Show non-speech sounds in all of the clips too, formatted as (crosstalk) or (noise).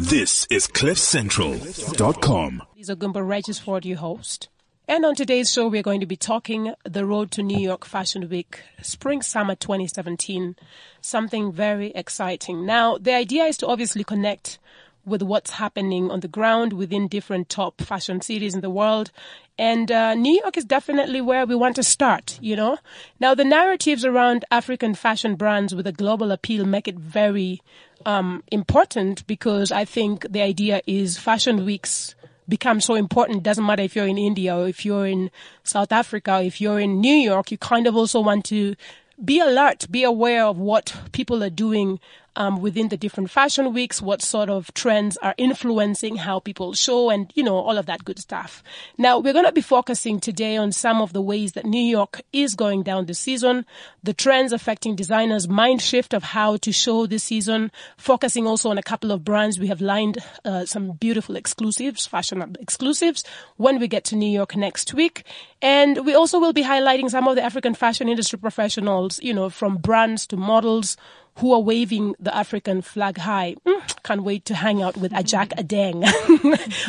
This is CliffCentral.com. These are Gumbo Regisford, your host. And on today's show, we're going to be talking the road to New York Fashion Week, Spring Summer 2017. Something very exciting. Now, the idea is to obviously connect with what's happening on the ground within different top fashion cities in the world. And uh, New York is definitely where we want to start, you know? Now, the narratives around African fashion brands with a global appeal make it very um, important because I think the idea is fashion weeks become so important. Doesn't matter if you're in India or if you're in South Africa, or if you're in New York, you kind of also want to be alert, be aware of what people are doing um, within the different fashion weeks, what sort of trends are influencing how people show and, you know, all of that good stuff. Now, we're going to be focusing today on some of the ways that New York is going down the season, the trends affecting designers' mind shift of how to show this season, focusing also on a couple of brands. We have lined uh, some beautiful exclusives, fashion exclusives, when we get to New York next week. And we also will be highlighting some of the African fashion industry professionals, you know, from brands to models who are waving the African flag high. Mm, can't wait to hang out with Ajak Adeng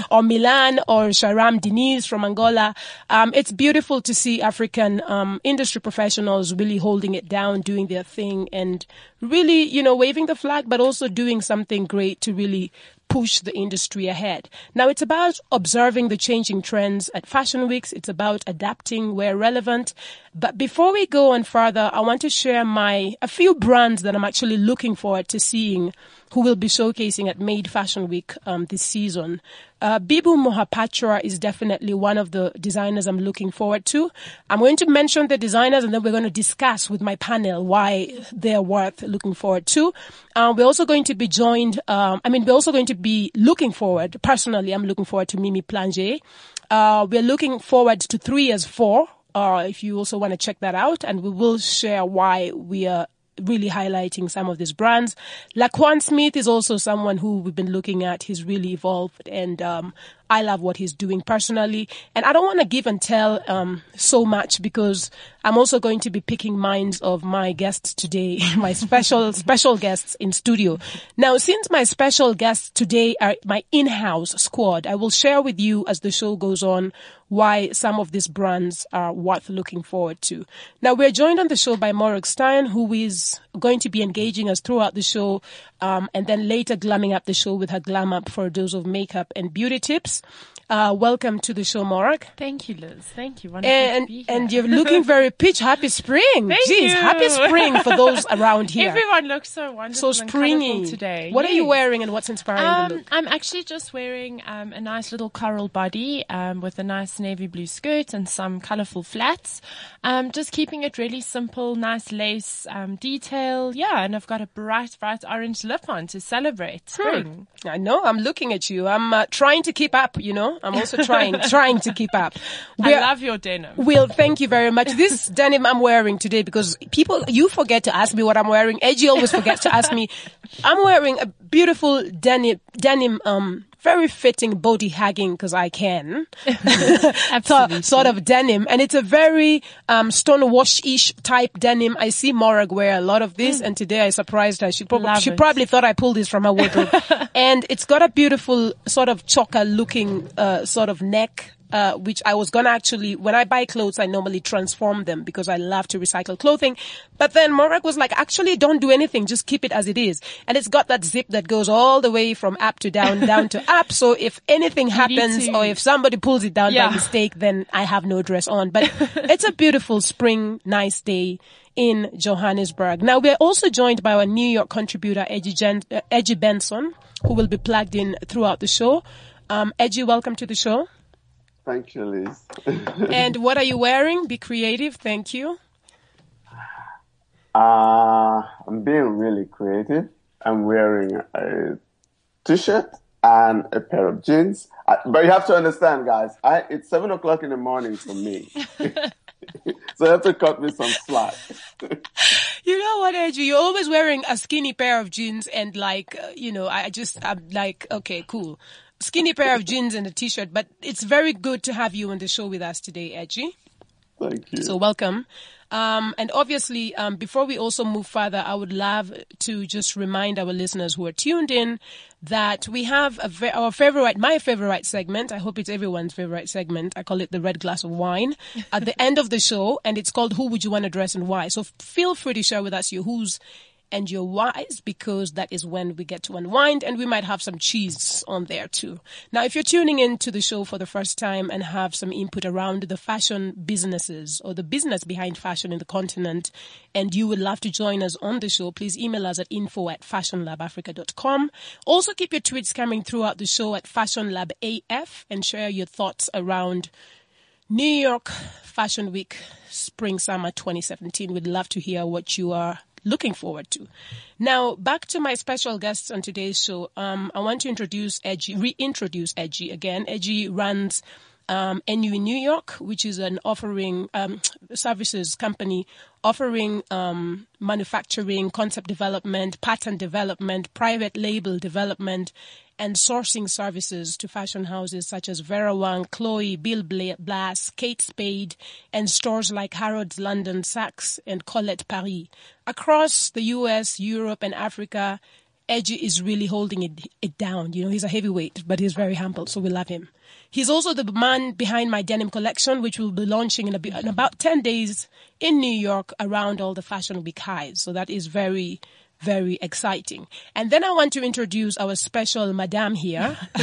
(laughs) or Milan or Sharam Diniz from Angola. Um, it's beautiful to see African um, industry professionals really holding it down, doing their thing, and really, you know, waving the flag, but also doing something great to really push the industry ahead. Now it's about observing the changing trends at fashion weeks. It's about adapting where relevant. But before we go on further, I want to share my, a few brands that I'm actually looking forward to seeing who will be showcasing at Made Fashion Week um, this season. Uh, Bibu Mohapatra is definitely one of the designers I'm looking forward to. I'm going to mention the designers and then we're going to discuss with my panel why they're worth looking forward to. Um, we're also going to be joined, um, I mean, we're also going to be looking forward, personally, I'm looking forward to Mimi Plange. Uh, we're looking forward to threeASFOUR, uh, if you also want to check that out, and we will share why we are really highlighting some of these brands. Laquan Smith is also someone who we've been looking at. He's really evolved and um, I love what he's doing personally. And I don't want to give and tell um, so much because I'm also going to be picking minds of my guests today, (laughs) my special special guests in studio. Now, since my special guests today are my in-house squad, I will share with you as the show goes on why some of these brands are worth looking forward to. Now, we're joined on the show by Morag Stein, who is going to be engaging us throughout the show, um, and then later glamming up the show with her glam up for a dose of makeup and beauty tips. Uh, welcome to the show, Morag. Thank you, Liz. Thank you. Wonderful And to be here. and you're (laughs) looking very pitch. Happy spring. Thank Jeez, you. happy spring for those around here. Everyone looks so so wonderful and springy today. What are you wearing and what's inspiring the Um, look? I'm actually just wearing um, a nice little coral body um, with a nice navy blue skirt and some colourful flats. Um, just keeping it really simple, nice lace um, detail. Yeah, and I've got a bright, bright orange lip on to celebrate spring. I know. I'm looking at you. I'm uh, trying to keep up. You know, I'm also trying (laughs) trying to keep up. I We're- love your denim. Will, thank you very much. This denim I'm wearing today because people, you forget to ask me what I'm wearing. Edgy always forgets to ask me. I'm wearing a beautiful denim, denim, um, very fitting body hagging because I can. (laughs) (laughs) Absolutely. sort of denim. And it's a very, um, stonewash-ish type denim. I see Morag wear a lot of this and today I surprised her. She, prob- she probably thought I pulled this from her wardrobe. (laughs) and it's got a beautiful sort of choker looking, uh, sort of neck uh, which I was gonna actually, when I buy clothes, I normally transform them because I love to recycle clothing. But then Morag was like, actually don't do anything, just keep it as it is. And it's got that zip that goes all the way from up to down, (laughs) down to up. So if anything happens to- or if somebody pulls it down Yeah. by mistake, then I have no dress on. But (laughs) it's a beautiful spring, nice day in Johannesburg. Now we're also joined by our New York contributor, Edgy, Jen- uh, Edgy Benson, who will be plugged in throughout the show. Um, Edgy, welcome to the show. Thank you, Liz. And what are you wearing? Be creative. Thank you. (laughs) Uh, I'm being really creative. I'm wearing a t-shirt and a pair of jeans. I, but you have to understand, guys, I, it's seven o'clock in the morning for me. (laughs) (laughs) so you have to cut me some slack. You know what, Edgy? You're always wearing a skinny pair of jeans and like, uh, you know, I just, I'm like, okay, cool. Skinny pair of jeans and a t-shirt, but it's very good to have you on the show with us today, Edgy. Thank you. So welcome. Um, and obviously, um, before we also move further, I would love to just remind our listeners who are tuned in that we have a ve- our favorite, my favorite segment. I hope it's everyone's favorite segment. I call it the red glass of wine at the end of the show, and it's called "Who Would You Want to Dress and Why." So feel free to share with us your who's and you're wise because that is when we get to unwind and we might have some cheese on there too. Now, if you're tuning in to the show for the first time and have some input around the fashion businesses or the business behind fashion in the continent and you would love to join us on the show, please email us at info at fashionlabafrica.com. Also keep your tweets coming throughout the show at fashionlabaf and share your thoughts around New York Fashion Week Spring Summer 2017. We'd love to hear what you are looking forward to. Now, back to my special guests on today's show. Um, I want to introduce Edgy, reintroduce Edgy again. Edgy runs um, NU in New York, which is an offering um, services company offering um, manufacturing, concept development, pattern development, private label development, and sourcing services to fashion houses such as Vera Wang, Chloe, Bill Bla- Blass, Kate Spade, and stores like Harrods London, Saks, and Colette Paris. Across the US, Europe, and Africa, Edgy is really holding it, it down. You know, he's a heavyweight, but he's very humble, so we love him. He's also the man behind my denim collection, which will be launching in, a, in about 10 days in New York around all the Fashion Week highs. So that is very, very exciting. And then I want to introduce our special madame here (laughs)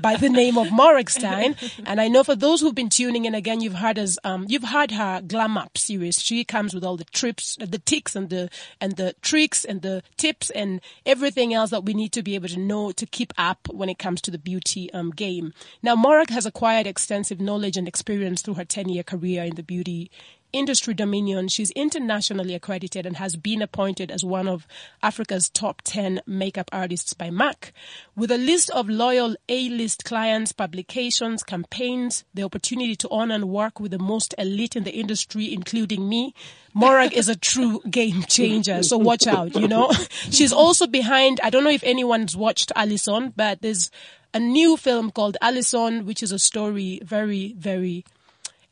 by the name of Morag Stein. And I know for those who've been tuning in again, you've heard us, um, you've heard her glam up series. She comes with all the trips, the ticks and the, and the tricks and the tips and everything else that we need to be able to know to keep up when it comes to the beauty, um, game. Now, Morag has acquired extensive knowledge and experience through her 10 year career in the beauty industry dominion. She's internationally accredited and has been appointed as one of Africa's top 10 makeup artists by MAC. With a list of loyal A-list clients, publications, campaigns, the opportunity to own and work with the most elite in the industry, including me, Morag is a true game changer. So watch out, you know. She's also behind, I don't know if anyone's watched Alison, but there's a new film called Alison, which is a story very, very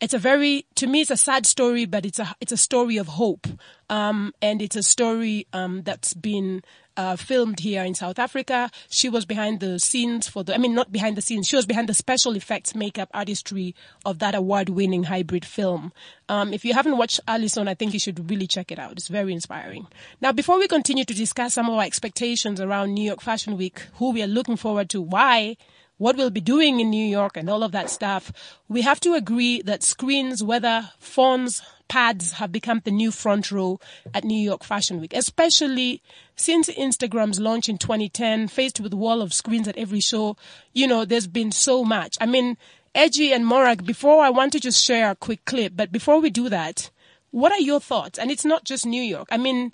it's a very to me it's a sad story but it's a it's a story of hope um, and it's a story um, that's been uh, filmed here in South Africa. She was behind the scenes for the, I mean, not behind the scenes. She was behind the special effects makeup artistry of that award-winning hybrid film. Um, if you haven't watched Alison, I think you should really check it out. It's very inspiring. Now, before we continue to discuss some of our expectations around New York Fashion Week, who we are looking forward to, why, what we'll be doing in New York and all of that stuff, we have to agree that screens, whether phones, pads have become the new front row at New York Fashion Week, especially since Instagram's launch in 2010, faced with a wall of screens at every show. You know, there's been so much. I mean, Edgy and Morag, before I want to just share a quick clip, but before we do that, what are your thoughts? And it's not just New York. I mean,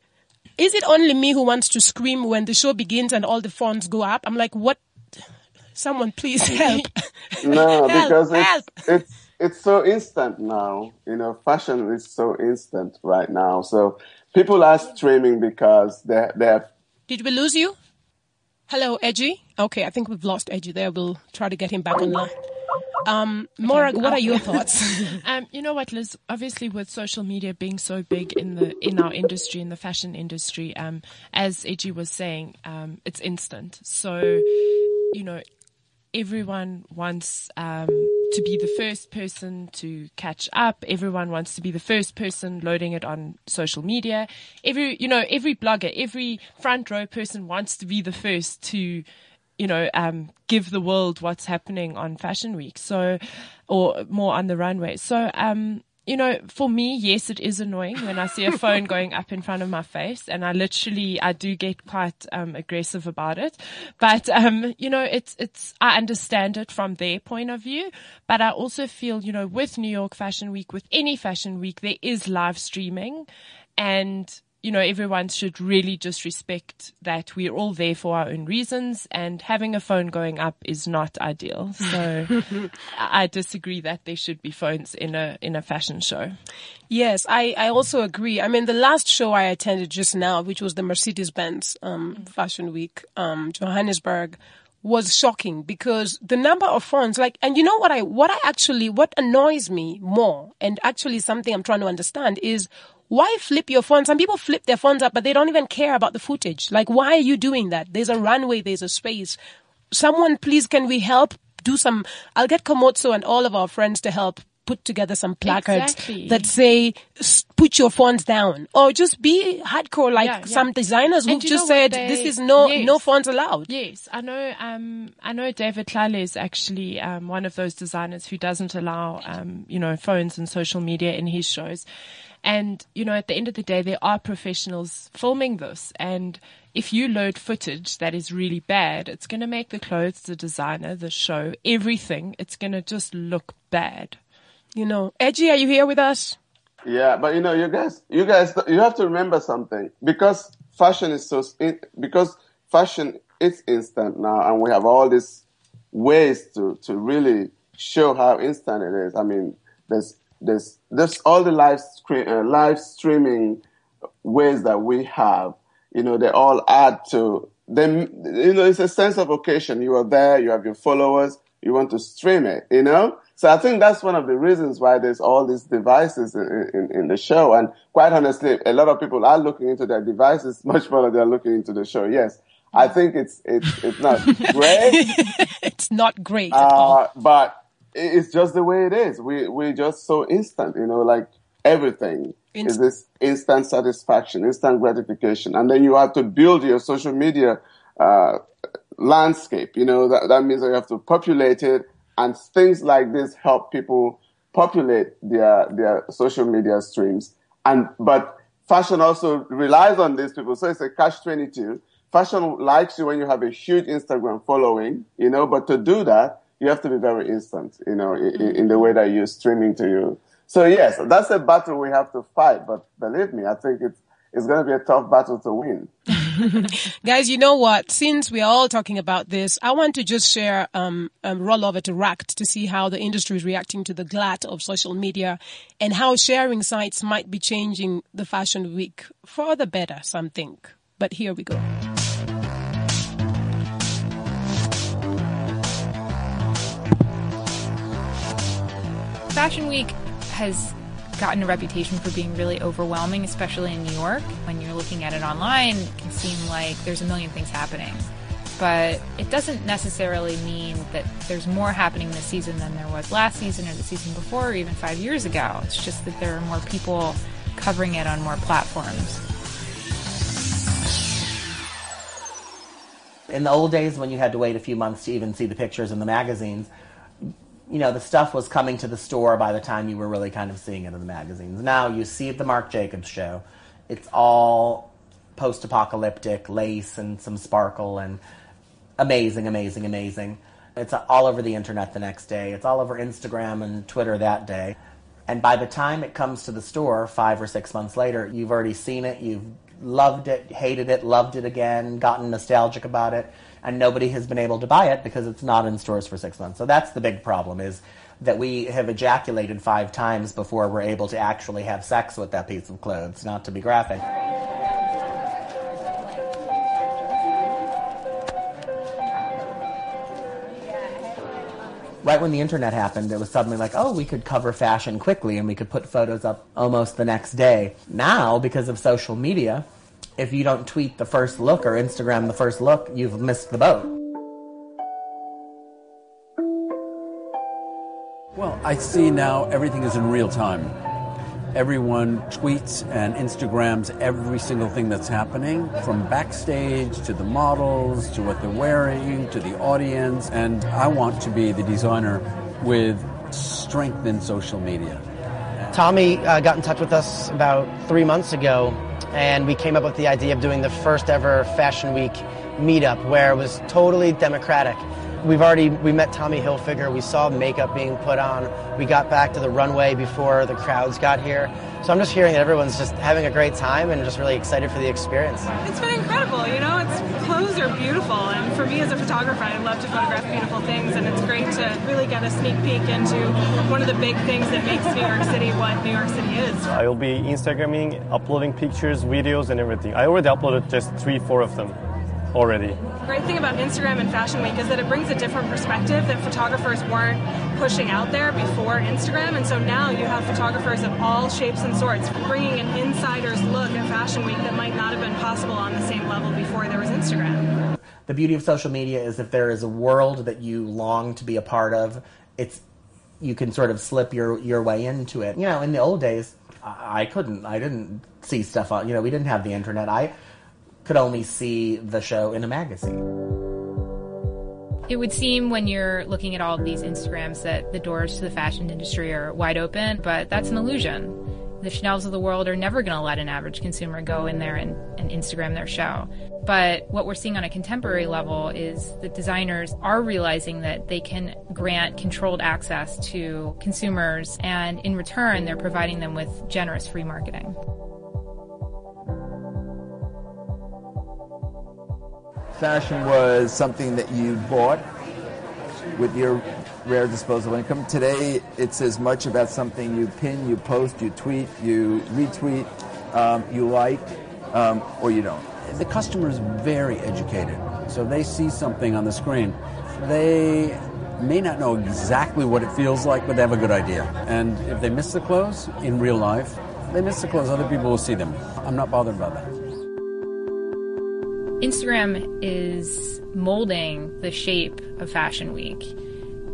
is it only me who wants to scream when the show begins and all the phones go up? I'm like, what? Someone please help. (laughs) No, Help, because help. it's it's it's so instant now. You know, fashion is so instant right now. So people are streaming because they they have Did we lose you? Hello, Edgy. Okay, I think we've lost Edgy there. We'll try to get him back online. Um, Morag, what are your thoughts? (laughs) Um, you know what, Liz? Obviously, with social media being so big in the in our industry, in the fashion industry, um, as Edgy was saying, um, it's instant. So, you know, everyone wants um, to be the first person to catch up. Everyone wants to be the first person loading it on social media. Every, you know, every blogger, every front row person wants to be the first to, you know, um, give the world what's happening on Fashion Week. So, or more on the runway. So, um, you know, for me, yes, it is annoying when I see a phone going up in front of my face and I literally, I do get quite, um, aggressive about it. But, um, you know, it's, it's, I understand it from their point of view, but I also feel, you know, with New York Fashion Week, with any fashion week, there is live streaming and, you know, everyone should really just respect that we're all there for our own reasons and having a phone going up is not ideal. (laughs) So I disagree that there should be phones in a, in a fashion show. Yes, I, I also agree. I mean, the last show I attended just now, which was the Mercedes-Benz um, Fashion Week, um, Johannesburg, was shocking because the number of phones, like, and you know what I, what I actually, what annoys me more, and actually something I'm trying to understand is why flip your phone? Some people flip their phones up, but they don't even care about the footage. Like, why are you doing that? There's a runway, there's a space. Someone, please, can we help do some? I'll get Komozo and all of our friends to help put together some placards Exactly. that say, put your phones down or just be hardcore like Yeah, yeah. some designers who've just said. They- this is no, Yes. no phones allowed. Yes, I know. Um, I know David Klale is actually um, one of those designers who doesn't allow, um, you know, phones and social media in his shows. And you know, at the end of the day, there are professionals filming this, and if you load footage that is really bad, it's going to make the clothes, the designer, the show, everything. It's going to just look bad. You know, Edgy, are you here with us? Yeah, but you know, you guys, you guys, you have to remember something because fashion is so because fashion is instant now, and we have all these ways to to really show how instant it is. I mean, there's there's there's all the live screen uh, live streaming ways that we have. You know, they all add to them. You know, it's a sense of occasion. You are there, you have your followers, you want to stream it. You know. So I think that's one of the reasons why there's all these devices in, in, in the show. And quite honestly, a lot of people are looking into their devices (laughs) much more than they're looking into the show. Yes. I think it's, it's, it's not (laughs) great, it's not great at all. uh, but it's just the way it is. We, we're just so instant, you know, like everything is this instant satisfaction, instant gratification. And then you have to build your social media, uh, landscape. You know, that, that means that you have to populate it and things like this help people populate their, their social media streams. And, but fashion also relies on these people. So it's a catch 22. Fashion likes you when you have a huge Instagram following, you know, but to do that, you have to be very instant, you know, in, in the way that you're streaming to you. So yes, that's a battle we have to fight. But believe me, I think it's, it's going to be a tough battle to win. (laughs) Guys, you know what? Since we are all talking about this, I want to just share, um, um, roll over to Racked to see how the industry is reacting to the glut of social media and how sharing sites might be changing the fashion week for the better, some think. But here we go. Fashion Week has gotten a reputation for being really overwhelming, especially in New York. When you're looking at it online, it can seem like there's a million things happening. But it doesn't necessarily mean that there's more happening this season than there was last season or the season before or even five years ago. It's just that there are more people covering it on more platforms. In the old days, when you had to wait a few months to even see the pictures in the magazines, you know, the stuff was coming to the store by the time you were really kind of seeing it in the magazines. Now you see the Marc Jacobs show, it's all post apocalyptic lace and some sparkle and amazing, amazing, amazing. It's all over the internet the next day. It's all over Instagram and Twitter that day. And by the time it comes to the store five or six months later, you've already seen it, you've loved it, hated it, loved it again, gotten nostalgic about it, and nobody has been able to buy it because it's not in stores for six months. So that's the big problem is that we have ejaculated five times before we're able to actually have sex with that piece of clothes, not to be graphic. right when the internet happened, it was suddenly like, oh, we could cover fashion quickly and we could put photos up almost the next day. Now, because of social media, if you don't tweet the first look or Instagram the first look, you've missed the boat. Well, I see now everything is in real time. Everyone tweets and Instagrams every single thing that's happening, from backstage to the models to what they're wearing to the audience. And I want to be the designer with strength in social media. Tommy uh, got in touch with us about three months ago, and we came up with the idea of doing the first ever Fashion Week meetup where it was totally democratic. We've already we met Tommy Hilfiger. We saw makeup being put on. We got back to the runway before the crowds got here. So I'm just hearing that everyone's just having a great time and just really excited for the experience. It's been incredible, you know. It's clothes are beautiful, and for me as a photographer, I love to photograph beautiful things, and it's great to really get a sneak peek into one of the big things that makes New York City what New York City is. I will be Instagramming, uploading pictures, videos, and everything. I already uploaded just three, four of them. Already. Great thing about Instagram and Fashion Week is that it brings a different perspective that photographers weren't pushing out there before Instagram. And so now you have photographers of all shapes and sorts bringing an insider's look at Fashion Week that might not have been possible on the same level before there was Instagram. The beauty of social media is if there is a world that you long to be a part of, it's you can sort of slip your your way into it. You know, in the old days, I, I couldn't. I didn't see stuff on. You know, we didn't have the internet. I could only see the show in a magazine. It would seem when you're looking at all of these Instagrams that the doors to the fashion industry are wide open, but that's an illusion. The Chanels of the world are never going to let an average consumer go in there and, and Instagram their show. But what we're seeing on a contemporary level is that designers are realizing that they can grant controlled access to consumers, and in return, they're providing them with generous free marketing. Fashion was something that you bought with your rare disposable income. Today, it's as much about something you pin, you post, you tweet, you retweet, um, you like, um, or you don't. The customer is very educated, so they see something on the screen. They may not know exactly what it feels like, but they have a good idea. And if they miss the clothes in real life, they miss the clothes. Other people will see them. I'm not bothered about that. Instagram is molding the shape of Fashion Week.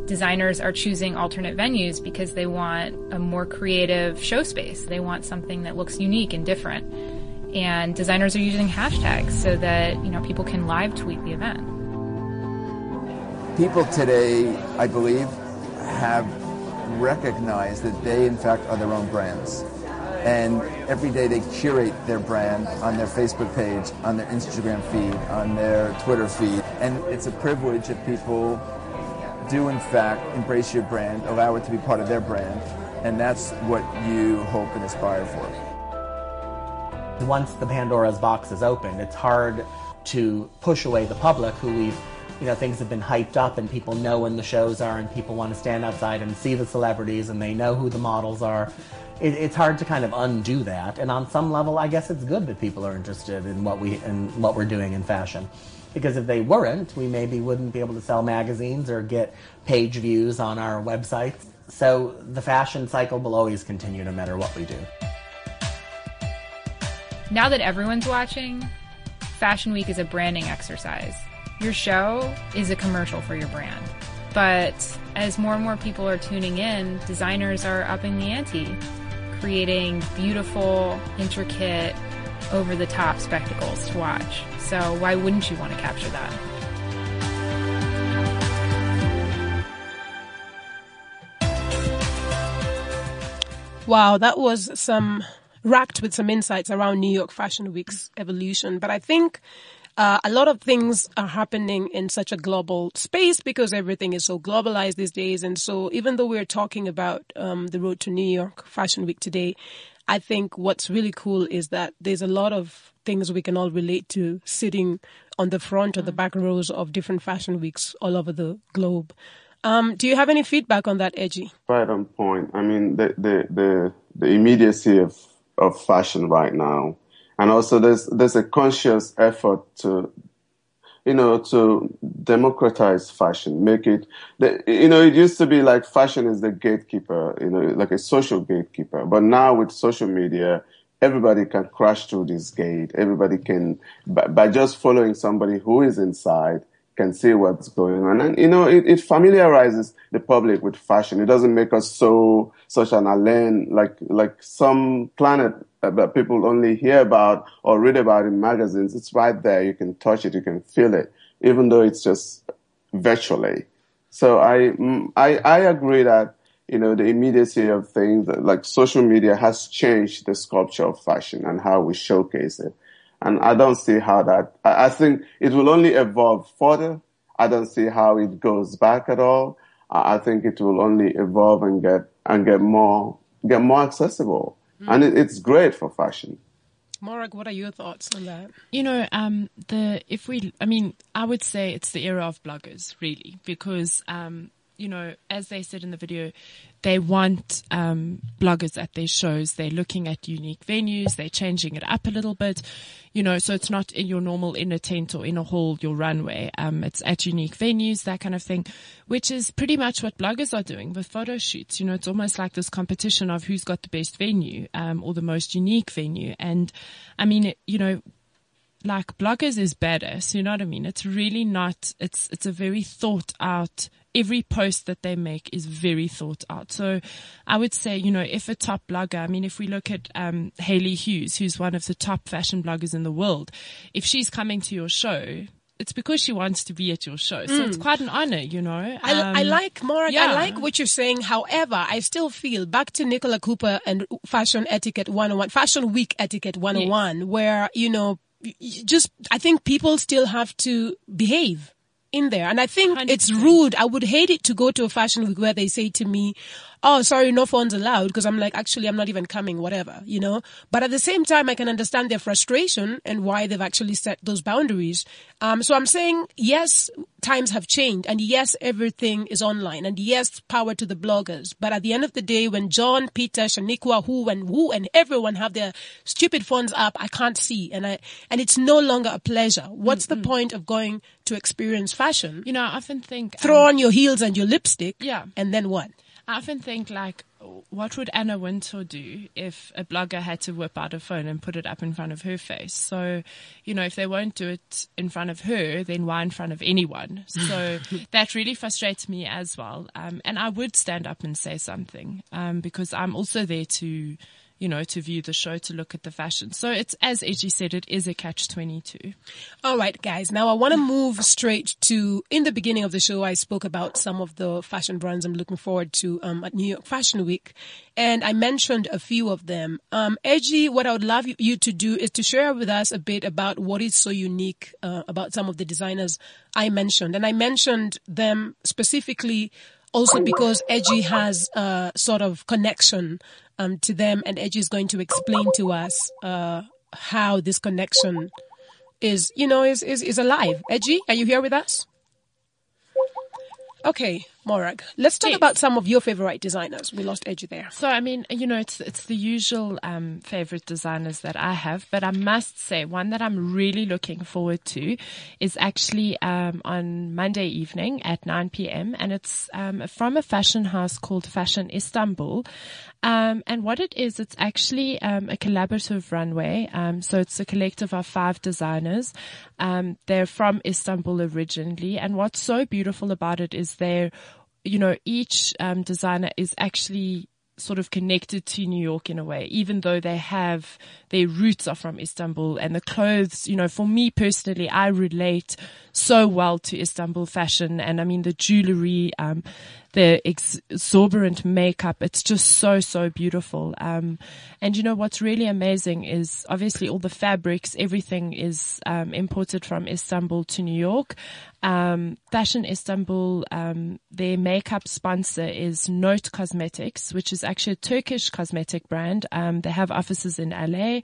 Designers are choosing alternate venues because they want a more creative show space. They want something that looks unique and different. And designers are using hashtags so that, you know, people can live tweet the event. People today, I believe, have recognized that they, in fact, are their own brands. And every day they curate their brand on their Facebook page, on their Instagram feed, on their Twitter feed. And it's a privilege if people do, in fact, embrace your brand, allow it to be part of their brand. And that's what you hope and aspire for. Once the Pandora's box is opened, it's hard to push away the public who we've you know, things have been hyped up and people know when the shows are and people want to stand outside and see the celebrities and they know who the models are. It, it's hard to kind of undo that. And on some level, I guess it's good that people are interested in what we in what we're doing in fashion. Because if they weren't, we maybe wouldn't be able to sell magazines or get page views on our websites. So the fashion cycle will always continue no matter what we do. Now that everyone's watching, Fashion Week is a branding exercise. Your show is a commercial for your brand. But as more and more people are tuning in, designers are upping the ante, creating beautiful, intricate, over the top spectacles to watch. So why wouldn't you want to capture that? Wow, that was some racked with some insights around New York Fashion Week's evolution. But I think uh, a lot of things are happening in such a global space because everything is so globalized these days. And so even though we're talking about um, the road to New York Fashion Week today, I think what's really cool is that there's a lot of things we can all relate to sitting on the front or the back rows of different fashion weeks all over the globe. Um, do you have any feedback on that, Edgy? Right on point. I mean, the the the, the immediacy of of fashion right now, and also there's there's a conscious effort to, you know, to democratize fashion, make it. The, you know, it used to be like fashion is the gatekeeper, you know, like a social gatekeeper, but now with social media. Everybody can crash through this gate. Everybody can, by, by just following somebody who is inside, can see what's going on. And, you know, it, it, familiarizes the public with fashion. It doesn't make us so, such an alien, like, like some planet Uh, that people only hear about or read about in magazines. It's right there. You can touch it. You can feel it, even though it's just virtually. So I, mm, I, I agree that, you know, the immediacy of things, like social media has changed the sculpture of fashion and how we showcase it. And I don't see how that, I think it will only evolve further. I don't see how it goes back at all. I think it will only evolve and get, and get more, get more accessible. Mm. And it, it's great for fashion. Morag, what are your thoughts on that? You know, um, the, if we, I mean, I would say it's the era of bloggers, really, because, um, you know, as they said in the video, they want um, bloggers at their shows. They're looking at unique venues. They're changing it up a little bit, you know. So it's not in your normal inner tent or in a hall, your runway. Um, it's at unique venues, that kind of thing, which is pretty much what bloggers are doing with photo shoots. You know, it's almost like this competition of who's got the best venue um, or the most unique venue. And I mean, it, you know, like bloggers is badass. You know what I mean? It's really not, it's, it's a very thought out, every post that they make is very thought out. So I would say, you know, if a top blogger, I mean, if we look at, um, Hayley Hughes, who's one of the top fashion bloggers in the world, if she's coming to your show, it's because she wants to be at your show. So it's quite an honor, you know. I, I Um, like Morag. yeah. I like what you're saying. However, I still feel back to Nicola Cooper and Fashion Etiquette 101, Fashion Week Etiquette 101, where, you know, just, I think people still have to behave in there. And I think it's rude. I would hate it to go to a fashion week where they say to me, Oh, sorry, no phones allowed. Cause I'm like, actually, I'm not even coming, whatever, you know, but at the same time, I can understand their frustration and why they've actually set those boundaries. Um, so I'm saying, yes, times have changed and yes, everything is online and yes, power to the bloggers. But at the end of the day, when John, Peter, Shaniqua, who and who and everyone have their stupid phones up, I can't see. And I, and it's no longer a pleasure. What's the point of going to experience fashion? You know, I often think, Throw um, on your heels and your lipstick. Yeah. And then what? I often think like, what would Anna Wintour do if a blogger had to whip out a phone and put it up in front of her face? So, you know, if they won't do it in front of her, then why in front of anyone? So (laughs) that really frustrates me as well. Um, and I would stand up and say something, um, because I'm also there to, you know, to view the show, to look at the fashion. So it's, as Edgy said, it is a catch 22. All right, guys. Now I want to move straight to, in the beginning of the show, I spoke about some of the fashion brands I'm looking forward to, um, at New York Fashion Week. And I mentioned a few of them. Um, Edgy, what I would love you- to do is to share with us a bit about what is so unique, uh, about some of the designers I mentioned. And I mentioned them specifically also because Edgy has a sort of connection, um, to them and Edgy is going to explain to us, uh, how this connection is, you know, is, is, is alive. Edgy, are you here with us? Okay, Morag, let's talk about some of your favorite designers. We lost Edgy there. So I mean, you know, it's it's the usual um, favorite designers that I have, but I must say one that I'm really looking forward to is actually um, on Monday evening at 9 p.m. and it's um, from a fashion house called Fashion Istanbul. Um, and what it is, it's actually um, a collaborative runway. Um, so it's a collective of five designers. Um, they're from Istanbul originally, and what's so beautiful about it is they're you know, each um, designer is actually sort of connected to New York in a way, even though they have their roots are from Istanbul and the clothes, you know, for me personally, I relate so well to Istanbul fashion. And I mean, the jewelry, um, the exorbitant makeup, it's just so, so beautiful. Um, and you know, what's really amazing is obviously all the fabrics, everything is, um, imported from Istanbul to New York. Um, Fashion Istanbul, um, their makeup sponsor is Note Cosmetics, which is actually a Turkish cosmetic brand. Um, they have offices in LA.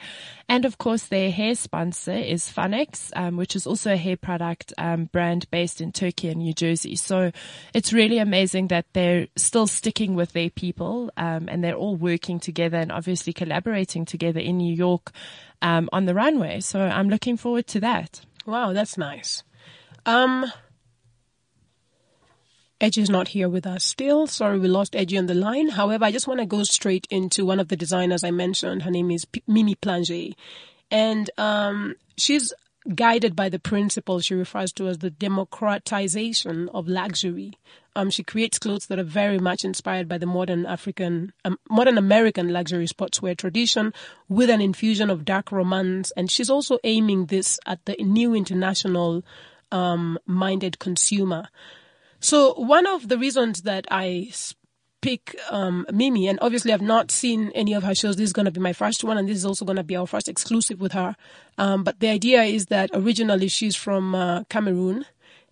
And of course, their hair sponsor is Funix, um, which is also a hair product brand based in Turkey and New Jersey. So it's really amazing that they're still sticking with their people um, and they're all working together and obviously collaborating together in New York um, on the runway. So I'm looking forward to that. Wow, that's nice. Um, is not here with us still. Sorry, we lost Edgy on the line. However, I just want to go straight into one of the designers I mentioned. Her name is P- Mimi Plange. And, um, she's guided by the principle she refers to as the democratization of luxury. Um, she creates clothes that are very much inspired by the modern African, um, modern American luxury sportswear tradition with an infusion of dark romance. And she's also aiming this at the new international, um, minded consumer. So one of the reasons that I pick um, Mimi, and obviously I've not seen any of her shows. This is going to be my first one, and this is also going to be our first exclusive with her. Um, but the idea is that originally she's from uh, Cameroon,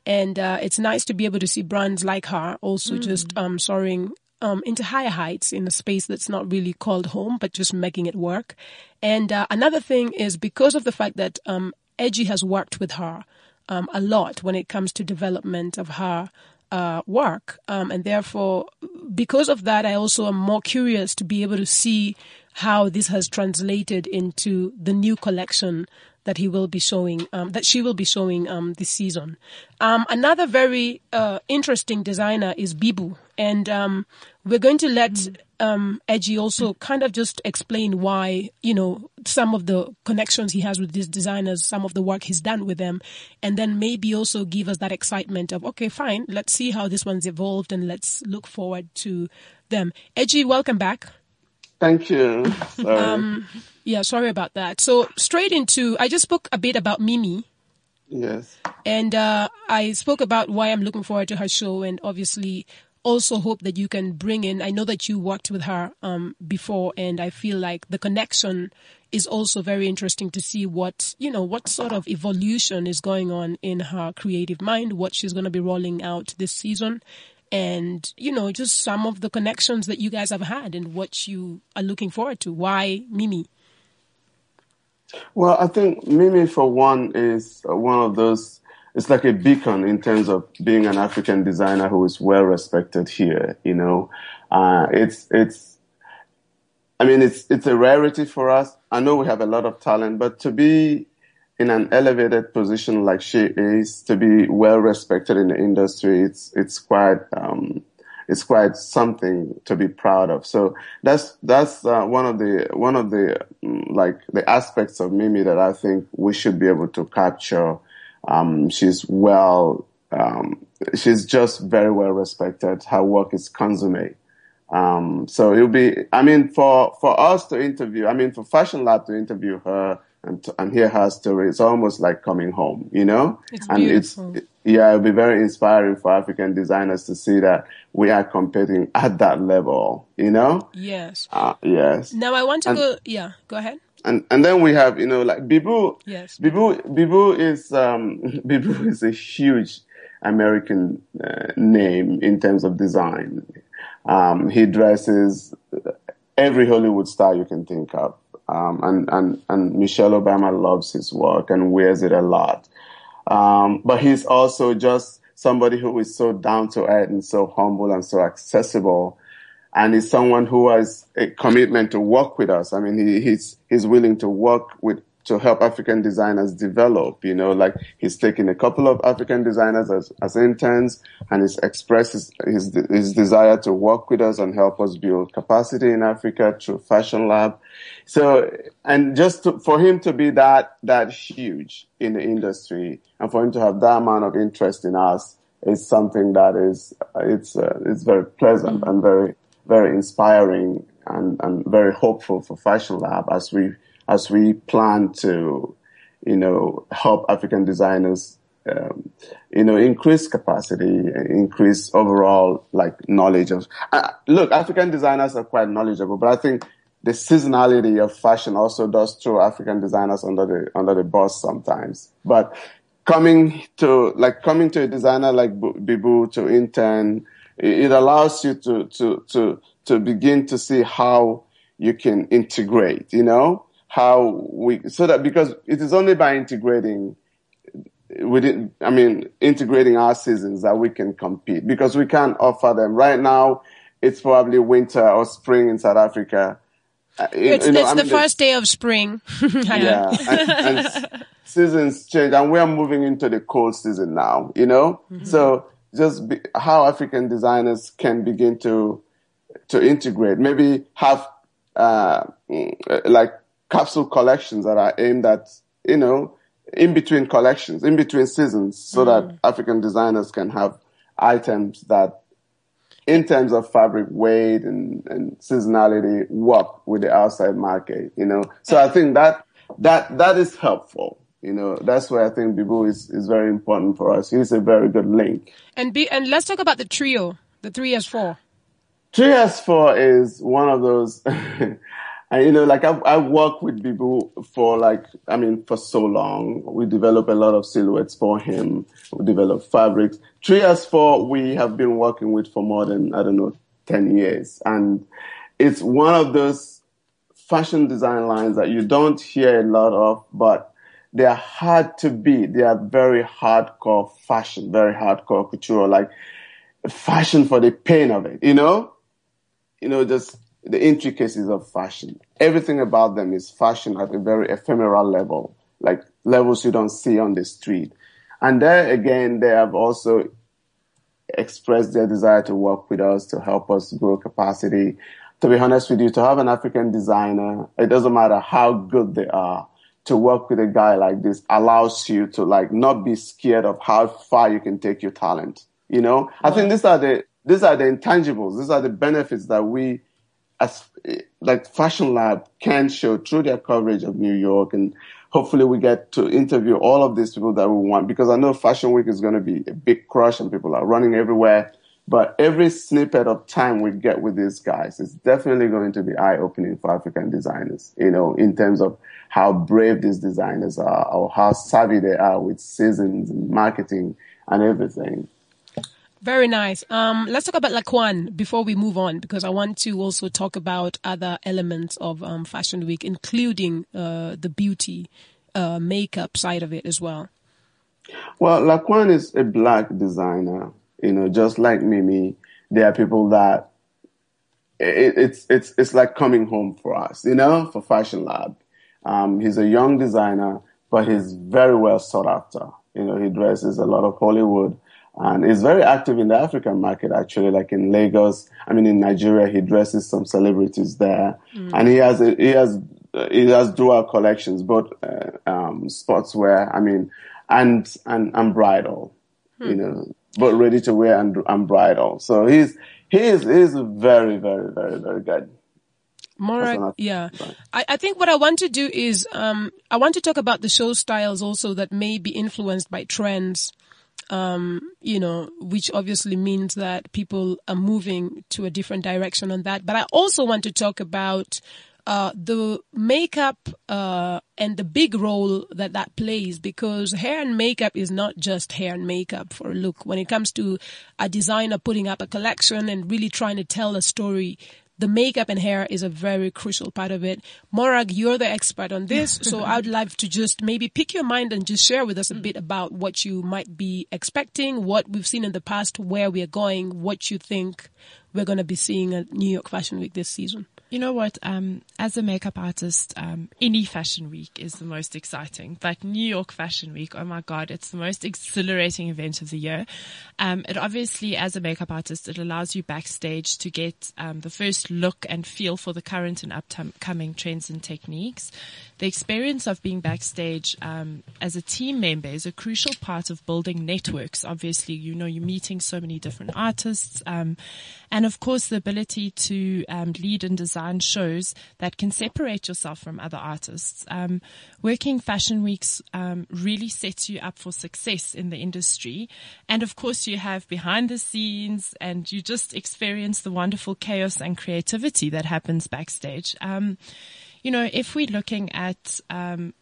and uh, it's nice to be able to see brands like her also just um, soaring um, into higher heights in a space that's not really called home, but just making it work. And uh, another thing is because of the fact that um, Edgy has worked with her um, a lot when it comes to development of her uh, work. Um, and therefore, because of that, I also am more curious to be able to see how this has translated into the new collection that he will be showing, um, that she will be showing um, this season. Um, another very uh, interesting designer is Bibu, and um, we're going to let um, Edgy also kind of just explain why, you know, some of the connections he has with these designers, some of the work he's done with them, and then maybe also give us that excitement of, okay, fine, let's see how this one's evolved and let's look forward to them. Edgy, welcome back. Thank you. (laughs) Yeah, sorry about that. So straight into, I just spoke a bit about Mimi. yes. And uh, I spoke about why I'm looking forward to her show, and obviously also hope that you can bring in. I know that you worked with her um, before, and I feel like the connection is also very interesting to see what you know what sort of evolution is going on in her creative mind, what she's going to be rolling out this season, and you know just some of the connections that you guys have had and what you are looking forward to. Why Mimi? Well, I think Mimi, for one, is one of those. It's like a beacon in terms of being an African designer who is well respected here. You know, uh, it's it's. I mean, it's it's a rarity for us. I know we have a lot of talent, but to be in an elevated position like she is, to be well respected in the industry, it's it's quite um, it's quite something to be proud of. So that's that's uh, one of the one of the mm, like the aspects of Mimi that I think we should be able to capture. Um, she's well, um, she's just very well respected. Her work is consummate. Um, so it'll be, I mean, for, for us to interview, I mean, for Fashion Lab to interview her and, to, and hear her story, it's almost like coming home, you know? It's and beautiful. it's, yeah, it'll be very inspiring for African designers to see that we are competing at that level, you know? Yes. Uh, yes. Now I want to And- go. Yeah, go ahead. And, and then we have, you know, like Bibu, Yes. Bibu, Bibu is um, (laughs) Bibu is a huge American uh, name in terms of design. Um, he dresses every Hollywood star you can think of, um, and and and Michelle Obama loves his work and wears it a lot. Um, but he's also just somebody who is so down to earth and so humble and so accessible and he's someone who has a commitment to work with us. I mean, he, he's he's willing to work with to help African designers develop. You know, like he's taken a couple of African designers as, as interns, and he's expressed his, his his desire to work with us and help us build capacity in Africa through Fashion Lab. So, and just to, for him to be that that huge in the industry, and for him to have that amount of interest in us is something that is it's uh, it's very pleasant and very very inspiring and, and very hopeful for Fashion Lab as we as we plan to you know help African designers um, you know increase capacity increase overall like knowledge of uh, look African designers are quite knowledgeable but I think the seasonality of fashion also does throw African designers under the under the bus sometimes. But coming to like coming to a designer like Bu- Bibu to intern it allows you to to to to begin to see how you can integrate you know how we so that because it is only by integrating within i mean integrating our seasons that we can compete because we can't offer them. Right now it's probably winter or spring in south africa. Uh, you- It's, you know, it's I the mean, first day of spring. (laughs) yeah, and, and (laughs) seasons change, and we are moving into the cold season now. You know, so just be, how African designers can begin to to integrate, maybe have uh, like capsule collections that are aimed at you know in between collections, in between seasons, so that mm. African designers can have items that in terms of fabric weight and, and seasonality work with the outside market, you know. So I think that that that is helpful. You know, that's why I think Bibu is, is very important for us. He's a very good link. and be and let's talk about the trio, the threeASFOUR. Three S four is one of those, (laughs) and you know, like I've, I've worked with Bibu for like, I mean, for so long. We develop a lot of silhouettes for him. We develop fabrics. threeASFOUR we have been working with for more than, I don't know, 10 years. And it's one of those fashion design lines that you don't hear a lot of, but they are hard to beat. They are very hardcore fashion, very hardcore couture. Like, fashion for the pain of it, you know? You know, just the intricacies of fashion. Everything about them is fashion at a very ephemeral level, like levels you don't see on the street. And there again, they have also expressed their desire to work with us to help us grow capacity. To be honest with you, to have an African designer, it doesn't matter how good they are, to work with a guy like this allows you to like not be scared of how far you can take your talent. You know, I think these are the these are the intangibles. These are the benefits that we, as like Fashion Lab, can show through their coverage of New York, and hopefully we get to interview all of these people that we want. Because I know Fashion Week is going to be a big crush, and people are running everywhere. But every snippet of time we get with these guys is definitely going to be eye opening for African designers, you know, in terms of how brave these designers are or how savvy they are with seasons and marketing and everything. Very nice. Um, let's talk about Laquan before we move on, because I want to also talk about other elements of um, Fashion Week, including uh, the beauty uh, makeup side of it as well. Well, Laquan is a black designer you know, just like Mimi, there are people that it, it's it's it's like coming home for us, you know, for Fashion Lab. Um, he's a young designer, but he's very well sought after. You know, he dresses a lot of Hollywood and he's very active in the African market actually, like in Lagos. I mean, in Nigeria, he dresses some celebrities there, mm. and he has he has he has dual collections, both uh, um, sportswear, I mean, and and and bridal. Hmm. You know, but ready to wear and, and bridal. So he's he's he's very very very very good. Morag, yeah. I, I think what I want to do is um, I want to talk about the show styles also that may be influenced by trends. Um, you know, which obviously means that people are moving to a different direction on that. But I also want to talk about uh, the makeup uh, and the big role that that plays because hair and makeup is not just hair and makeup for a look. When it comes to a designer putting up a collection and really trying to tell a story, the makeup and hair is a very crucial part of it. Morag, you're the expert on this, so (laughs) I'd like to just maybe pick your mind and just share with us a mm. bit about what you might be expecting, what we've seen in the past, where we're going, what you think we're going to be seeing at New York Fashion Week this season. You know what? Um, as a makeup artist, um, any fashion week is the most exciting. But New York Fashion Week, oh my God, it's the most exhilarating event of the year. Um, it obviously, as a makeup artist, it allows you backstage to get um, the first look and feel for the current and upcoming trends and techniques. The experience of being backstage um, as a team member is a crucial part of building networks. Obviously, you know, you're meeting so many different artists, um, and of course, the ability to lead and design design shows that can separate yourself from other artists. Um, working fashion weeks um, really sets you up for success in the industry. And of course, you have behind the scenes and you just experience the wonderful chaos and creativity that happens backstage. Um, you know, if we're looking at, um,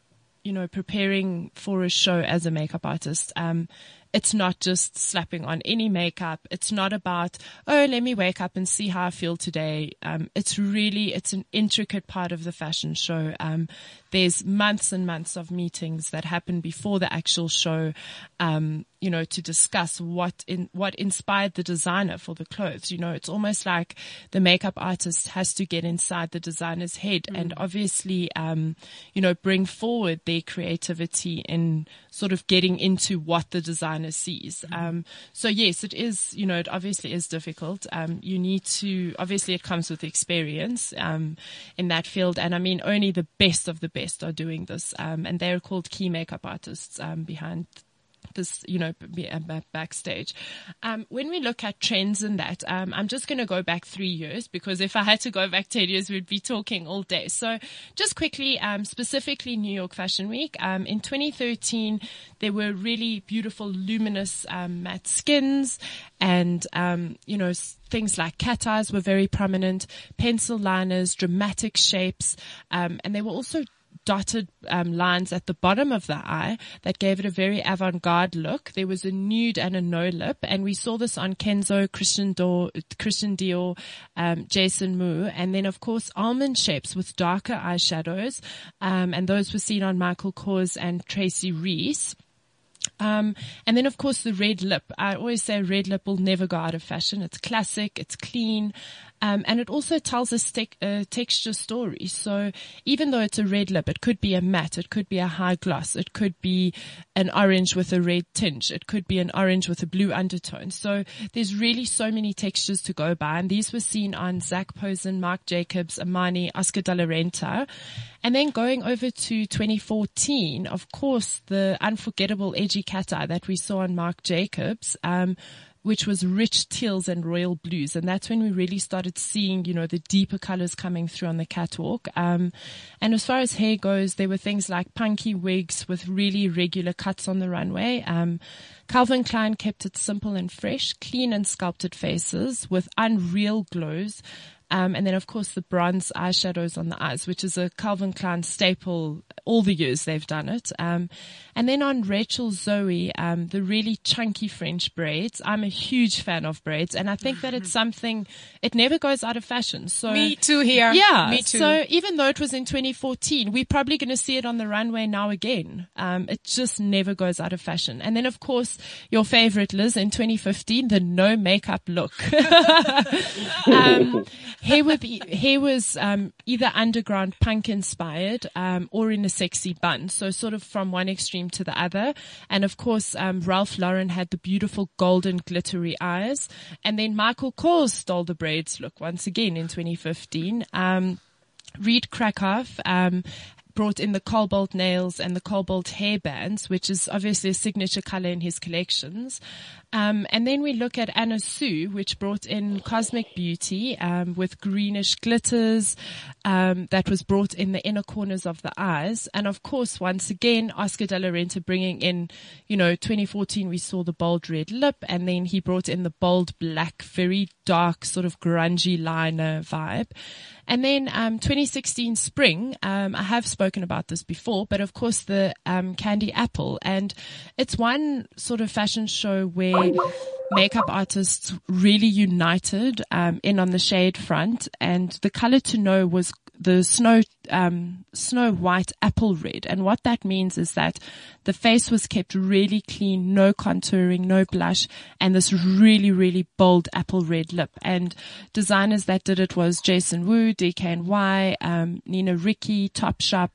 you know, preparing for a show as a makeup artist, um, it's not just slapping on any makeup. It's not about, oh, let me wake up and see how I feel today. Um, it's really, it's an intricate part of the fashion show. Um, there's months and months of meetings that happen before the actual show, um, you know, to discuss what in, what inspired the designer for the clothes. You know, it's almost like the makeup artist has to get inside the designer's head mm. and obviously, um, you know, bring forward their creativity in sort of getting into what the designer sees. Mm. Um, so yes, it is, you know, it obviously is difficult. Um, you need to, obviously it comes with experience, um, in that field. And I mean, only the best of the best are doing this. Um, and they're called key makeup artists, um, behind you know, backstage. Um, when we look at trends in that, um, I'm just going to go back three years because if I had to go back 10 years, we'd be talking all day. So just quickly, um, specifically New York Fashion Week, um, in 2013, there were really beautiful, luminous, um, matte skins and, um, you know, things like cat eyes were very prominent, pencil liners, dramatic shapes, and they were also dotted um, lines at the bottom of the eye that gave it a very avant-garde look. There was a nude and a no lip, and we saw this on Kenzo, Christian Dior, Christian Dior, um, Jason Wu, and then of course almond shapes with darker eyeshadows, um, and those were seen on Michael Kors and Tracy Reese. Um, and then, of course, the red lip. I always say red lip will never go out of fashion. It's classic. It's clean. Um, and it also tells a te- texture story. So even though it's a red lip, it could be a matte, it could be a high gloss, it could be an orange with a red tinge, it could be an orange with a blue undertone. So there's really so many textures to go by. And these were seen on Zac Posen, Marc Jacobs, Armani, Oscar de la Renta. And then going over to 2014, of course, the unforgettable edgy cat eye that we saw on Marc Jacobs, um, which was rich teals and royal blues. And that's when we really started seeing, you know, the deeper colors coming through on the catwalk. Um, and as far as hair goes, there were things like punky wigs with really regular cuts on the runway. Um, Calvin Klein kept it simple and fresh, clean and sculpted faces with unreal glows. Um, and then of course the bronze eyeshadows on the eyes, which is a Calvin Klein staple all the years they've done it. Um, and then on Rachel Zoe, um, the really chunky French braids. I'm a huge fan of braids and I think that it's (laughs) something, it never goes out of fashion. So Me too here. Yeah. Me too. So even though it was in 2014, we're probably going to see it on the runway now again. Um, it just never goes out of fashion. And then of course your favorite Liz in 2015, the no makeup look. (laughs) um, hair with hair was um, either underground punk inspired um, or in a sexy bun, so sort of from one extreme to the other. And of course, um, Ralph Lauren had the beautiful golden glittery eyes, and then Michael Kors stole the braids look once again in 2015. Um, Reed Krakoff um, brought in the cobalt nails and the cobalt hairbands, which is obviously a signature color in his collections. Um, and then we look at Anna Sui, which brought in cosmic beauty um, with greenish glitters um, that was brought in the inner corners of the eyes. And of course, once again, Oscar de la Renta bringing in, you know, 2014 we saw the bold red lip, and then he brought in the bold black, very dark, sort of grungy liner vibe. And then um, 2016 spring, um, I have spoken about this before, but of course the um, Candy Apple, and it's one sort of fashion show where makeup artists really united um, in on the shade front, and the color to know was the snow um, snow white apple red. And what that means is that the face was kept really clean, no contouring, no blush, and this really, really bold apple red lip. And designers that did it was Jason Wu, DKNY, um, Nina Ricci, Topshop,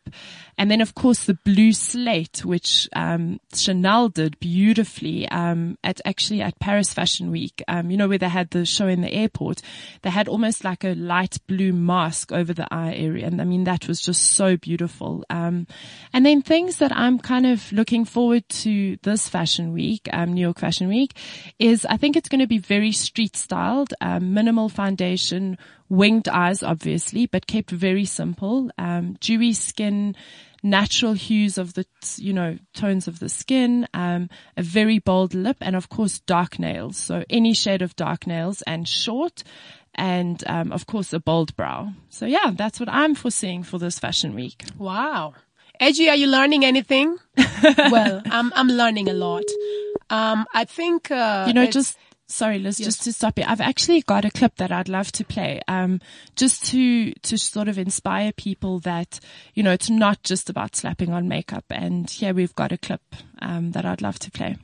and then of course the blue slate, which um, Chanel did beautifully um, at actually at Paris Fashion Week. Um, you know where they had the show in the airport, they had almost like a light blue mask over the eye area, and I mean that was just so beautiful. Um, and then things that I'm kind of looking forward to this fashion week, um, New York Fashion Week, is I think it's going to be very street styled, um, minimal foundation, winged eyes, obviously, but kept very simple, um, dewy skin, natural hues of the, you know, tones of the skin, um, a very bold lip, and of course dark nails. So any shade of dark nails and short and um, of course a bold brow. So yeah, that's what I'm foreseeing for this fashion week. Wow. Edgy, are you learning anything? (laughs) well, I'm I'm learning a lot. Um, I think uh, you know, just sorry, Liz, just to stop you. I've actually got a clip that I'd love to play, um, just to to sort of inspire people that you know it's not just about slapping on makeup. And here we've got a clip um, that I'd love to play.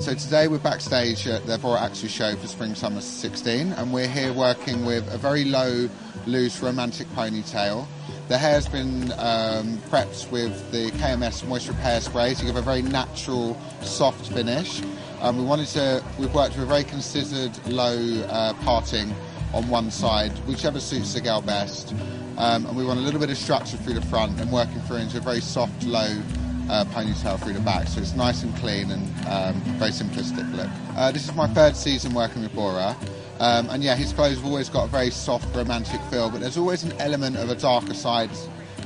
So today we're backstage at the Bora Aksu show for Spring Summer 16 and we're here working with a very low, loose romantic ponytail. The hair's been um, prepped with the KMS moisture repair spray to give a very natural, soft finish. Um, we wanted to, we've worked with a very considered low uh, parting on one side, whichever suits the girl best. Um, and we want a little bit of structure through the front and working through into a very soft, low uh, ponytail through the back, so it's nice and clean and um, very simplistic look. Uh, this is my third season working with Bora, um, and yeah, his clothes have always got a very soft, romantic feel, but there's always an element of a darker side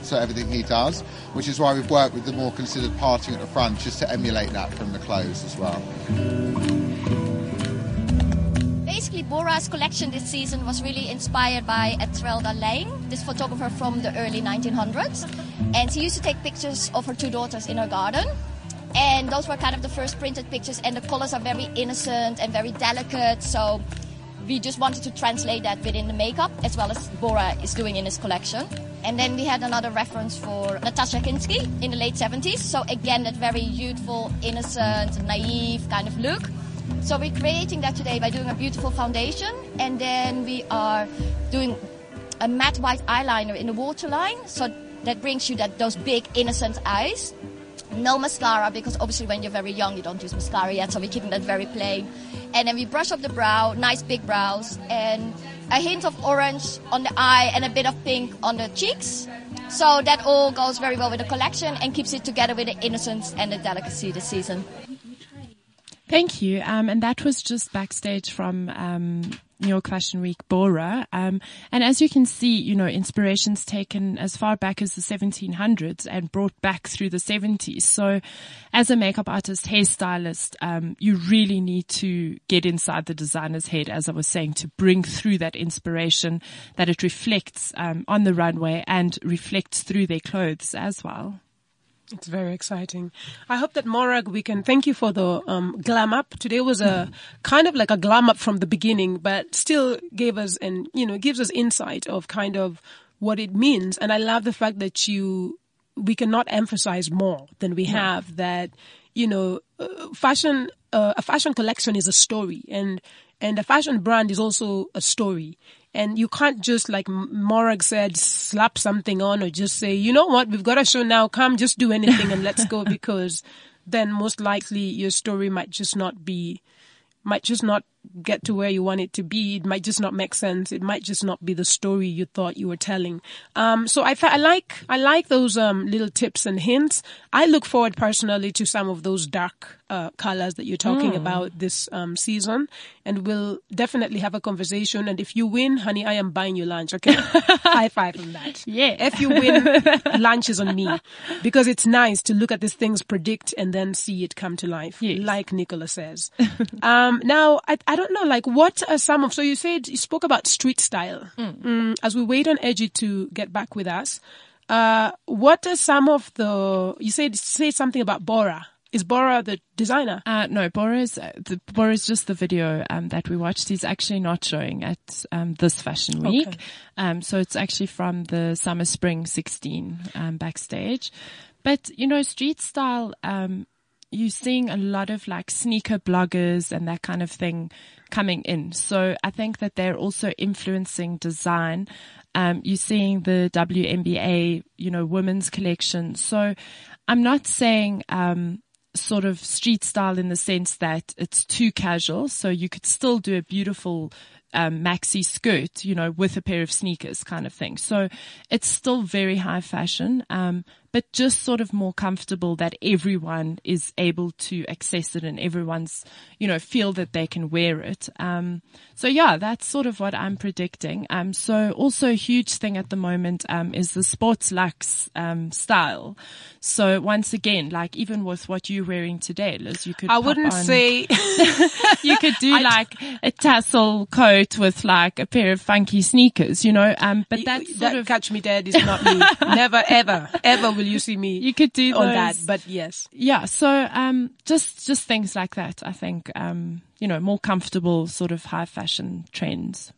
to everything he does, which is why we've worked with the more considered parting at the front, just to emulate that from the clothes as well. Basically, Bora's collection this season was really inspired by Etheldreda Laing, this photographer from the early 1900s. And she used to take pictures of her two daughters in her garden. And those were kind of the first printed pictures, and the colors are very innocent and very delicate. So we just wanted to translate that within the makeup as well as Bora is doing in his collection. And then we had another reference for Natasha Kinski in the late 70s. So again, that very youthful, innocent, naive kind of look. So we're creating that today by doing a beautiful foundation and then we are doing a matte white eyeliner in the waterline. So that brings you that those big innocent eyes. No mascara because obviously when you're very young you don't use mascara yet, so we're keeping that very plain. And then we brush up the brow, nice big brows, and a hint of orange on the eye and a bit of pink on the cheeks. So that all goes very well with the collection and keeps it together with the innocence and the delicacy this season. Thank you. Um, and that was just backstage from um, New York Fashion Week Bora. Um, and as you can see, you know, inspirations taken as far back as the 1700s and brought back through the 70s. So as a makeup artist, hairstylist, um, you really need to get inside the designer's head, as I was saying, to bring through that inspiration that it reflects um, on the runway and reflects through their clothes as well. It's very exciting. I hope that Morag, we can thank you for the um, glam up. Today was a kind of like a glam up from the beginning, but still gave us and you know gives us insight of kind of what it means. And I love the fact that you we cannot emphasize more than we have that you know uh, fashion uh, a fashion collection is a story and and a fashion brand is also a story and you can't just like Morag said, slap something on or just say, you know what, we've got a show now. Come, just do anything and let's go (laughs) because then most likely your story might just not be, might just not get to where you want it to be. It might just not make sense. It might just not be the story you thought you were telling. Um, so I, I like, I like those, um, little tips and hints. I look forward personally to some of those dark, uh, colors that you're talking Mm. about this, um, season. And we'll definitely have a conversation. And if you win, honey, I am buying you lunch. Okay. (laughs) High five on that. Yeah. If you win, (laughs) lunch is on me because it's nice to look at these things, predict, and then see it come to life. Like Nicola says. (laughs) um, now, I, I don't know, like, what are some of, so you said, you spoke about street style. Mm, as we wait on Edgy to get back with us, uh, what are some of the, you said, say something about Bora. Is Bora the designer? Uh, no, Bora's, uh, the, Bora's just the video, um, that we watched. He's actually not showing at, um, this fashion week. Okay. Um, so it's actually from the summer spring 16, um, backstage. But, you know, street style, um, you're seeing a lot of like sneaker bloggers and that kind of thing coming in. So I think that they're also influencing design. Um, you're seeing the WNBA, you know, women's collection. So I'm not saying, um, sort of street style in the sense that it's too casual. So you could still do a beautiful, um, maxi skirt, you know, with a pair of sneakers kind of thing. So it's still very high fashion. Um, but just sort of more comfortable that everyone is able to access it and everyone's, you know, feel that they can wear it. Um, so yeah, that's sort of what I'm predicting. Um, so also a huge thing at the moment, um, is the sports luxe, um, style. So once again, like even with what you're wearing today, Liz, you could, I wouldn't on- say (laughs) (laughs) you could do like a tassel coat with like a pair of funky sneakers, you know, um, but that's sort that of, catch me dead is not me. Never ever, ever (laughs) will you see me. (laughs) You could do on that, but yes. yeah. So, um, just, just things like that. I think, um, you know, more comfortable sort of high fashion trends.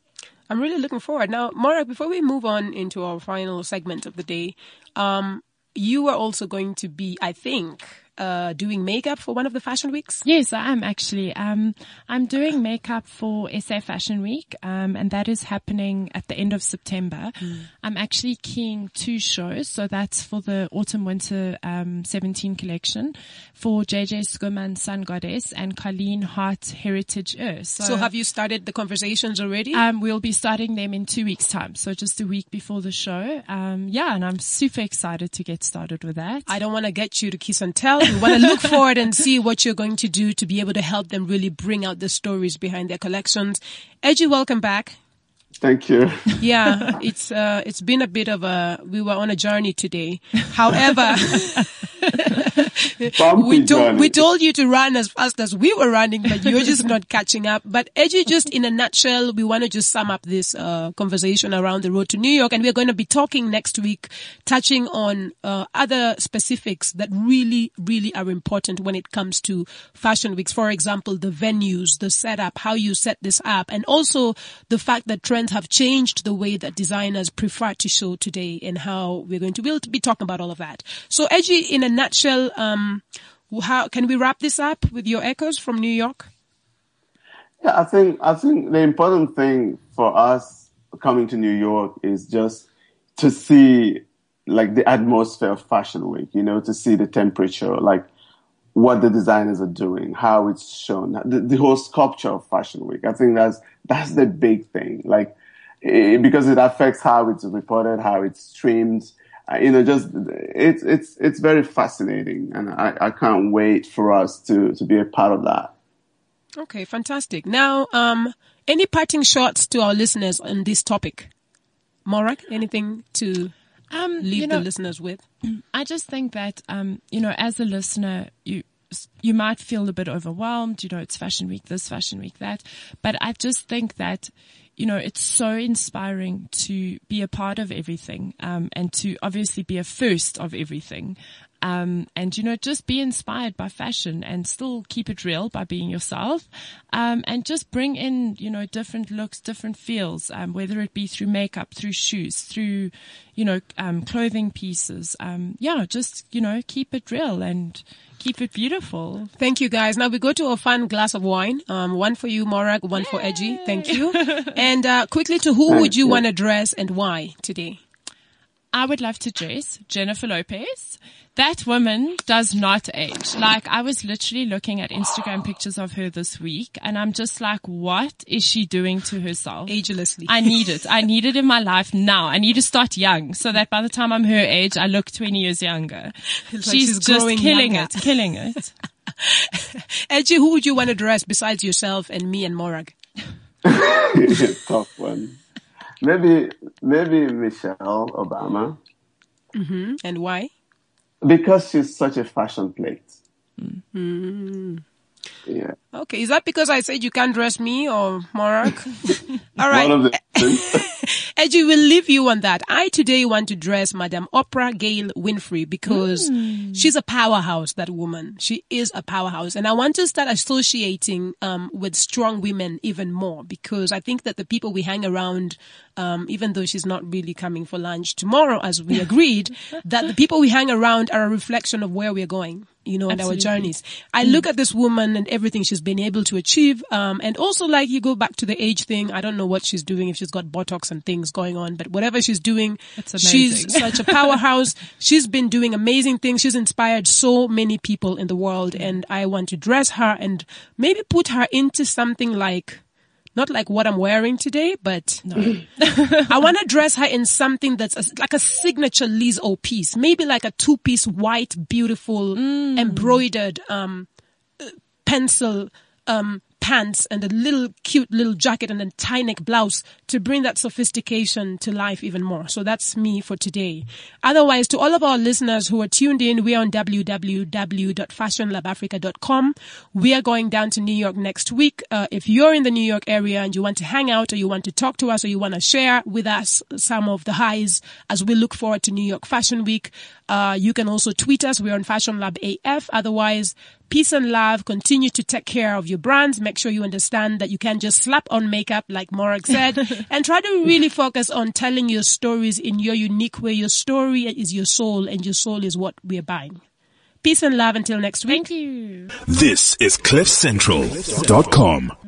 I'm really looking forward. Now, Morag, before we move on into our final segment of the day, um, you are also going to be, I think, uh, doing makeup for one of the fashion weeks. Yes, I am actually. Um, I'm doing makeup for SA Fashion Week, um, and that is happening at the end of September. I'm actually keying two shows, so that's for the autumn winter um, 17 collection for JJ Schoeman Sun Goddess and Colleen Hart Heritage Earth. So, have you started the conversations already? Um, we'll be starting them in two weeks' time, so just a week before the show. Um, yeah, and I'm super excited to get started with that. I don't want to get you to kiss and tell. We want to look forward and see what you're going to do to be able to help them really bring out the stories behind their collections. Edgy, welcome back. Thank you. (laughs) Yeah, it's uh, it's been a bit of a we were on a journey today. However, (laughs) we, told, we told you to run as fast as we were running, but you're just not catching up. But Edgy, just in a nutshell, we want to just sum up this uh, conversation around the road to New York, and we're going to be talking next week, touching on uh, other specifics that really, really are important when it comes to fashion weeks. For example, the venues, the setup, how you set this up, and also the fact that trends have changed the way that designers prefer to show today, and how we're going to be, be talking about all of that. So, Edgy, in a nutshell, um, Um, how can we wrap this up with your echoes from New York? Yeah, I think I think the important thing for us coming to New York is just to see like the atmosphere of Fashion Week. You know, to see the temperature, like what the designers are doing, how it's shown, the, the whole sculpture of Fashion Week. I think that's that's the big thing, like it, because it affects how it's reported, how it's streamed you know, just it's it's it's very fascinating, and I, I can't wait for us to to be a part of that. Okay, fantastic. Now, um, any parting shots to our listeners on this topic? Morag, anything to um, leave you know, the listeners with? (clears throat) I just think that um, you know, as a listener, you you might feel a bit overwhelmed. You know, it's fashion week, this fashion week, that. But I just think that you know, it's so inspiring to be a part of everything, um, and to obviously be a first of everything. Um, and you know, just be inspired by fashion and still keep it real by being yourself. Um, and just bring in, you know, different looks, different feels, um, whether it be through makeup, through shoes, through, you know, um, clothing pieces. Um, yeah, just, you know, keep it real and, keep it beautiful. Thank you guys. Now we go to a fun glass of wine. Um, one for you, Morag, one Yay. for Edgy. Thank you. (laughs) and uh, quickly to who Thank would you, you. want to dress and why today? I would love to dress Jennifer Lopez. That woman does not age. Like I was literally looking at Instagram pictures of her this week and I'm just like, what is she doing to herself? Agelessly. I need it. I need it in my life now. I need to start young so that by the time I'm her age, I look 20 years younger. (laughs) She's, like she's, just killing younger. it, killing it. (laughs) Edgy, who would you want to dress besides yourself and me and Morag? (laughs) Tough one. Maybe, maybe Michelle Obama. Mm-hmm. And why? Because she's such a fashion plate. Mm-hmm. Yeah. Okay. Is that because I said you can't dress me or Morag? (laughs) All right. One of the (laughs) Edgy, we'll leave you on that. I today want to dress Madame Oprah Gail Winfrey because mm. she's a powerhouse, that woman. She is a powerhouse. And I want to start associating, um, with strong women even more because I think that the people we hang around, um, even though she's not really coming for lunch tomorrow, as we (laughs) agreed, that the people we hang around are a reflection of where we're going you know, Absolutely. and our journeys. I mm. look at this woman and everything she's been able to achieve. Um, and also like you go back to the age thing. I don't know what she's doing, if she's got Botox and things going on, but whatever she's doing, she's such a powerhouse. (laughs) she's been doing amazing things. She's inspired so many people in the world. And I want to dress her and maybe put her into something like, not like what I'm wearing today, but no. (laughs) I want to (laughs) dress her in something that's a, like a signature Liz O piece, maybe like a two piece white, beautiful, mm. embroidered, um, pencil, um, pants and a little cute little jacket and a tie neck blouse to bring that sophistication to life even more. So that's me for today. Otherwise, to all of our listeners who are tuned in, we are on www.fashionlabafrica.com. We are going down to New York next week. Uh, if you're in the New York area and you want to hang out or you want to talk to us or you want to share with us some of the highs as we look forward to New York Fashion Week, uh, you can also tweet us. We're on Fashion Lab AF. Otherwise, peace and love. Continue to take care of your brands. Make sure you understand that you can't just slap on makeup, like Morag said, (laughs) and try to really focus on telling your stories in your unique way. Your story is your soul, and your soul is what we're buying. Peace and love until next week. Thank you. This is CliffCentral.com.